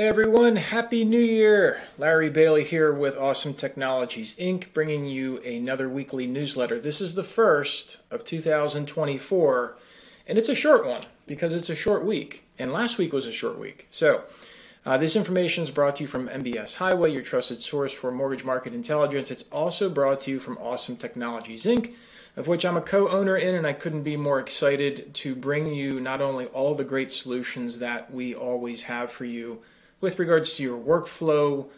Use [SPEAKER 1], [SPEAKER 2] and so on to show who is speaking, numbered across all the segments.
[SPEAKER 1] Everyone, Happy New Year! Larry Bailey here with Awesome Technologies Inc., bringing you another weekly newsletter. This is the first of 2024, and it's a short one because it's a short week, and last week was a short week. So, uh, this information is brought to you from MBS Highway, your trusted source for mortgage market intelligence. It's also brought to you from Awesome Technologies Inc., of which I'm a co owner in, and I couldn't be more excited to bring you not only all the great solutions that we always have for you with regards to your workflow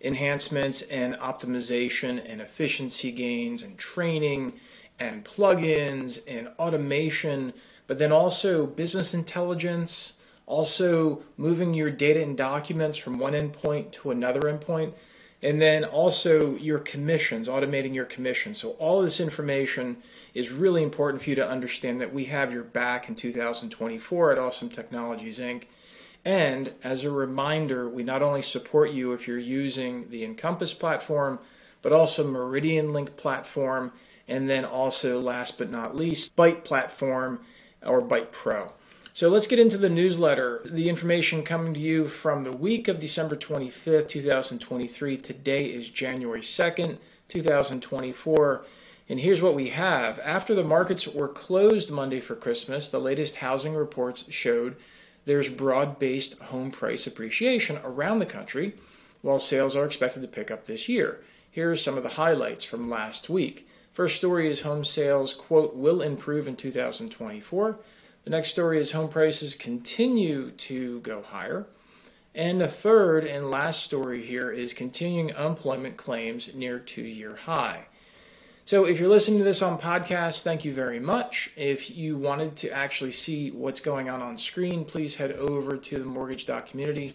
[SPEAKER 1] enhancements and optimization and efficiency gains and training and plugins and automation, but then also business intelligence, also moving your data and documents from one endpoint to another endpoint, and then also your commissions, automating your commissions. So, all this information is really important for you to understand that we have your back in 2024 at Awesome Technologies Inc. And as a reminder, we not only support you if you're using the Encompass platform, but also MeridianLink platform, and then also, last but not least, Byte platform or Byte Pro. So let's get into the newsletter. The information coming to you from the week of December 25th, 2023. Today is January 2nd, 2024. And here's what we have. After the markets were closed Monday for Christmas, the latest housing reports showed there's broad based home price appreciation around the country, while sales are expected to pick up this year. Here are some of the highlights from last week. First story is home sales, quote, will improve in 2024. The next story is home prices continue to go higher. And the third and last story here is continuing unemployment claims near two year high. So if you're listening to this on podcast, thank you very much. If you wanted to actually see what's going on on screen, please head over to the Mortgage Community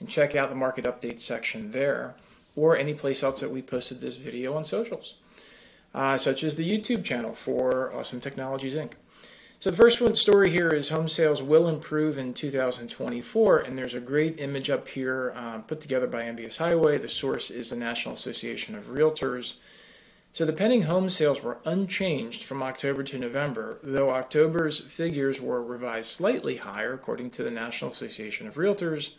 [SPEAKER 1] and check out the market update section there or any place else that we posted this video on socials, uh, such as the YouTube channel for Awesome Technologies Inc. So the first one story here is home sales will improve in 2024, and there's a great image up here uh, put together by MBS Highway. The source is the National Association of Realtors. So the pending home sales were unchanged from October to November, though October's figures were revised slightly higher, according to the National Association of Realtors,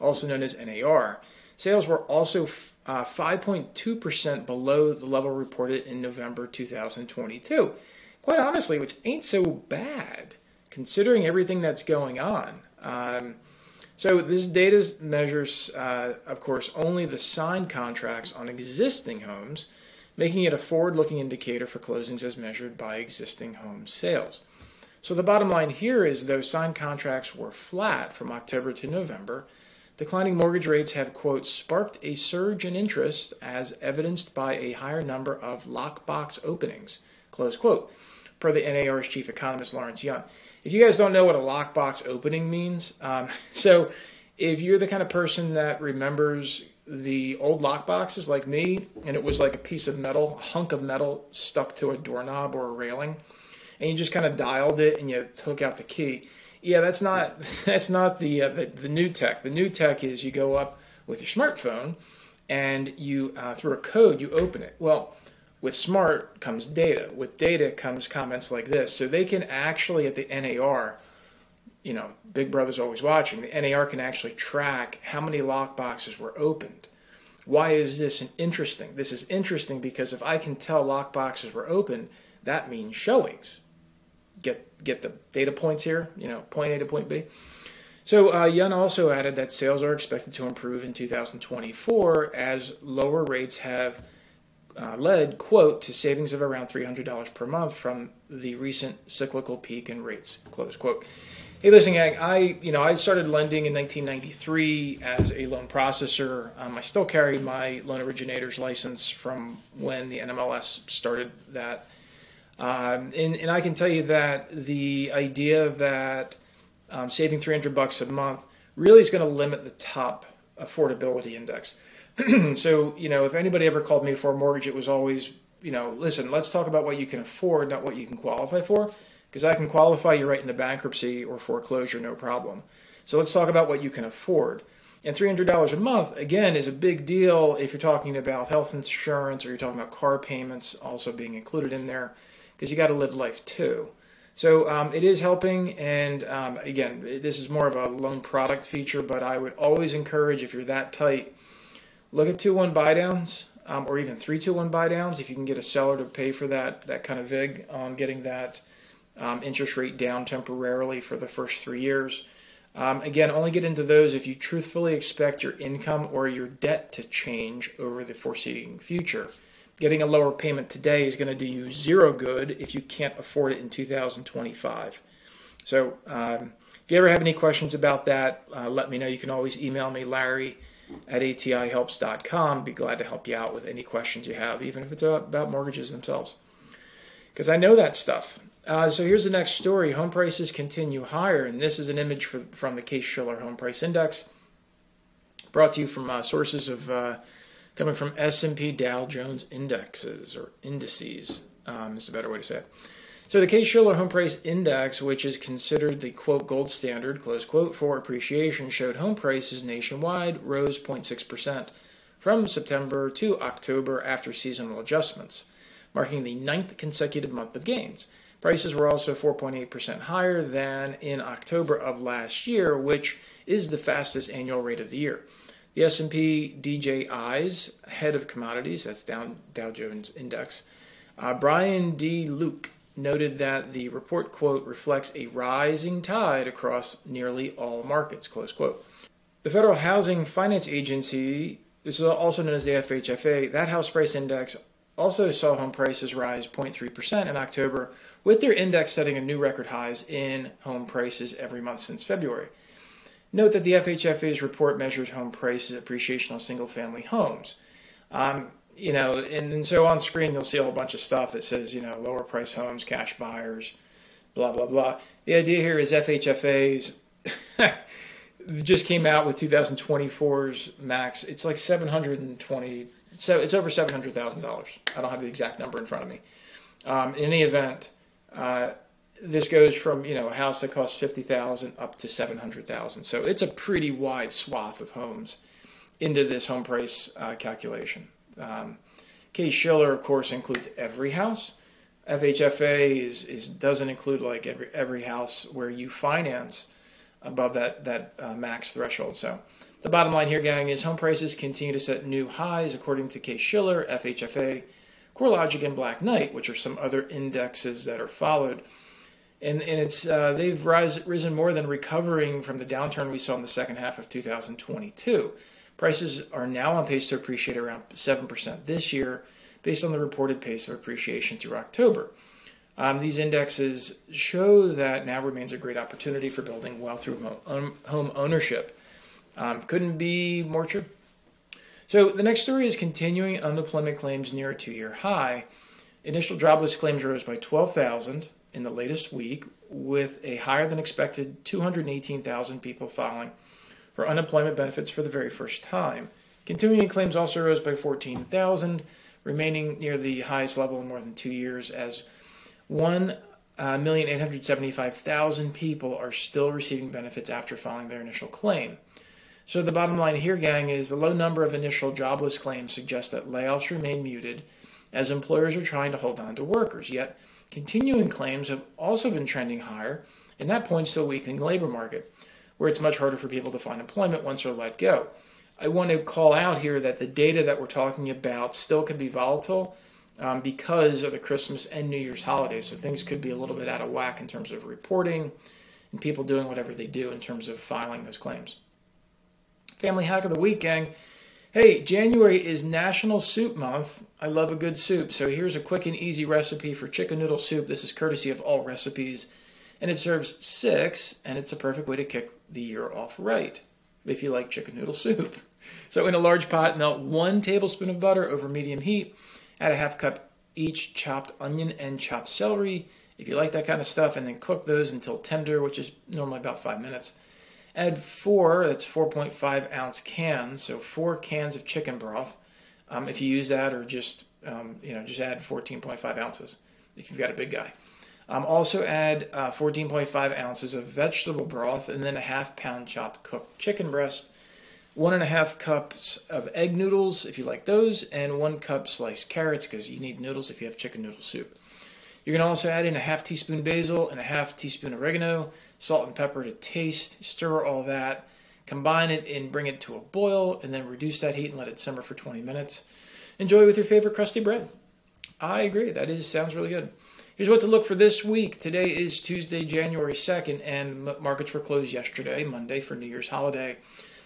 [SPEAKER 1] also known as NAR. Sales were also uh, 5.2% below the level reported in November 2022. Quite honestly, which ain't so bad considering everything that's going on. Um, so this data measures, uh, of course, only the signed contracts on existing homes making it a forward looking indicator for closings as measured by existing home sales. So the bottom line here is though signed contracts were flat from October to November. Declining mortgage rates have, quote, sparked a surge in interest as evidenced by a higher number of lockbox openings, close quote, per the NAR's chief economist Lawrence Yun. If you guys don't know what a lockbox opening means, um, so if you're the kind of person that remembers the old lock boxes like me, and it was like a piece of metal, a hunk of metal stuck to a doorknob or a railing, and you just kind of dialed it and you took out the key. Yeah, that's not that's not the, uh, the, the new tech. The new tech is you go up with your smartphone and you uh, through a code you open it. Well, with smart comes data. With data comes comments like this. So they can actually at the NAR you know, Big Brother's always watching. The NAR can actually track how many lockboxes were opened. Why is this interesting? This is interesting because if I can tell lockboxes were open, that means showings. Get get the data points here, you know, point A to point B. So uh, Yun also added that sales are expected to improve in 2024 as lower rates have uh, led, quote, to savings of around $300 per month from the recent cyclical peak in rates, close quote. Hey, listen, gang. I, you know, I started lending in 1993 as a loan processor. Um, I still carry my loan originator's license from when the NMLS started that. Um, and, and I can tell you that the idea that um, saving 300 bucks a month really is going to limit the top affordability index. so, you know, if anybody ever called me for a mortgage, it was always, you know, listen, let's talk about what you can afford, not what you can qualify for because I can qualify you right into bankruptcy or foreclosure, no problem. So let's talk about what you can afford. And $300 a month, again, is a big deal if you're talking about health insurance or you're talking about car payments also being included in there because you got to live life too. So um, it is helping, and um, again, this is more of a loan product feature, but I would always encourage if you're that tight, look at two one buy downs um, or even three two one buy downs if you can get a seller to pay for that that kind of vig on getting that um, interest rate down temporarily for the first three years. Um, again, only get into those if you truthfully expect your income or your debt to change over the foreseeing future. Getting a lower payment today is going to do you zero good if you can't afford it in 2025. So, um, if you ever have any questions about that, uh, let me know. You can always email me, Larry at atihelps.com. Be glad to help you out with any questions you have, even if it's about mortgages themselves. Because I know that stuff. Uh, so here's the next story. Home prices continue higher, and this is an image for, from the Case-Shiller Home Price Index, brought to you from uh, sources of uh, coming from S&P Dow Jones indexes or indices. Um, is a better way to say it. So the Case-Shiller Home Price Index, which is considered the quote gold standard close quote for appreciation, showed home prices nationwide rose 0.6 percent from September to October after seasonal adjustments, marking the ninth consecutive month of gains. Prices were also 4.8% higher than in October of last year, which is the fastest annual rate of the year. The S&P DJI's head of commodities, that's Dow, Jones Index, uh, Brian D. Luke noted that the report quote reflects a rising tide across nearly all markets close quote. The Federal Housing Finance Agency, this is also known as the FHFA, that house price index also saw home prices rise 0.3% in October, with their index setting a new record highs in home prices every month since February. Note that the FHFA's report measures home prices appreciation on single family homes. Um, you know, and, and so on screen you'll see a whole bunch of stuff that says, you know, lower price homes, cash buyers, blah, blah, blah. The idea here is FHFA's just came out with 2024's max. It's like 720, so it's over $700,000. I don't have the exact number in front of me. Um, in any event, uh, this goes from you know a house that costs fifty thousand up to seven hundred thousand. So it's a pretty wide swath of homes into this home price uh, calculation. Um, Case-Shiller, of course, includes every house. FHFA is, is doesn't include like every every house where you finance above that that uh, max threshold. So the bottom line here, gang, is home prices continue to set new highs according to Case-Shiller, FHFA, CoreLogic, and Black Knight, which are some other indexes that are followed. And, and it's uh, they've rise, risen more than recovering from the downturn we saw in the second half of 2022. Prices are now on pace to appreciate around 7% this year, based on the reported pace of appreciation through October. Um, these indexes show that now remains a great opportunity for building wealth through home, home ownership. Um, couldn't be more true. So the next story is continuing unemployment claims near a two-year high. Initial jobless claims rose by 12,000 in the latest week, with a higher than expected 218,000 people filing for unemployment benefits for the very first time. Continuing claims also rose by 14,000, remaining near the highest level in more than two years, as 1,875,000 people are still receiving benefits after filing their initial claim. So the bottom line here, gang, is the low number of initial jobless claims suggests that layoffs remain muted as employers are trying to hold on to workers. Yet continuing claims have also been trending higher, and that points to a weakening labor market, where it's much harder for people to find employment once they're let go. I want to call out here that the data that we're talking about still can be volatile um, because of the Christmas and New Year's holidays. So things could be a little bit out of whack in terms of reporting and people doing whatever they do in terms of filing those claims. Family hack of the week, gang. Hey, January is National Soup Month. I love a good soup, so here's a quick and easy recipe for chicken noodle soup. This is courtesy of Allrecipes, and it serves six, and it's a perfect way to kick the year off right if you like chicken noodle soup. So, in a large pot, melt one tablespoon of butter over medium heat. Add a half cup each chopped onion and chopped celery, if you like that kind of stuff, and then cook those until tender, which is normally about five minutes. Add four, that's 4.5 ounce cans, so four cans of chicken broth. Um, if you use that, or just um, you know, just add 14.5 ounces if you've got a big guy. Um, also add uh, 14.5 ounces of vegetable broth, and then a half pound chopped cooked chicken breast, one and a half cups of egg noodles if you like those, and one cup sliced carrots because you need noodles if you have chicken noodle soup. You can also add in a half teaspoon basil and a half teaspoon oregano, salt and pepper to taste. Stir all that, combine it and bring it to a boil, and then reduce that heat and let it simmer for 20 minutes. Enjoy with your favorite crusty bread. I agree. That is sounds really good. Here's what to look for this week. Today is Tuesday, January 2nd, and markets were closed yesterday, Monday, for New Year's holiday.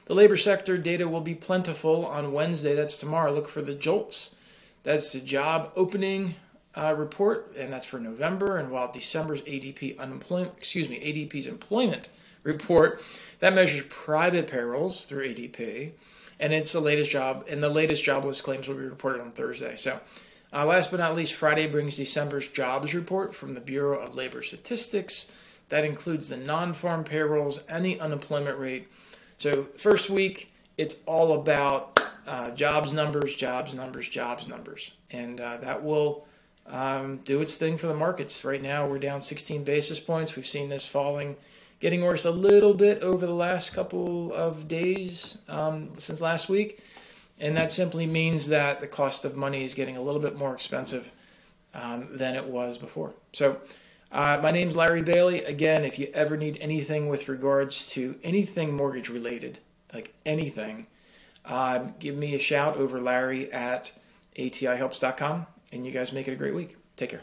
[SPEAKER 1] The labor sector data will be plentiful on Wednesday. That's tomorrow. Look for the JOLTS. That's the job opening uh, report, and that's for November. And while December's ADP unemployment, excuse me, ADP's employment report that measures private payrolls through ADP, and it's the latest job. And the latest jobless claims will be reported on Thursday. So. Uh, last but not least, Friday brings December's jobs report from the Bureau of Labor Statistics. That includes the non farm payrolls and the unemployment rate. So, first week, it's all about uh, jobs numbers, jobs numbers, jobs numbers. And uh, that will um, do its thing for the markets. Right now, we're down 16 basis points. We've seen this falling, getting worse a little bit over the last couple of days um, since last week. And that simply means that the cost of money is getting a little bit more expensive um, than it was before. So, uh, my name's Larry Bailey. Again, if you ever need anything with regards to anything mortgage related, like anything, um, give me a shout over Larry at atihelps.com. And you guys make it a great week. Take care.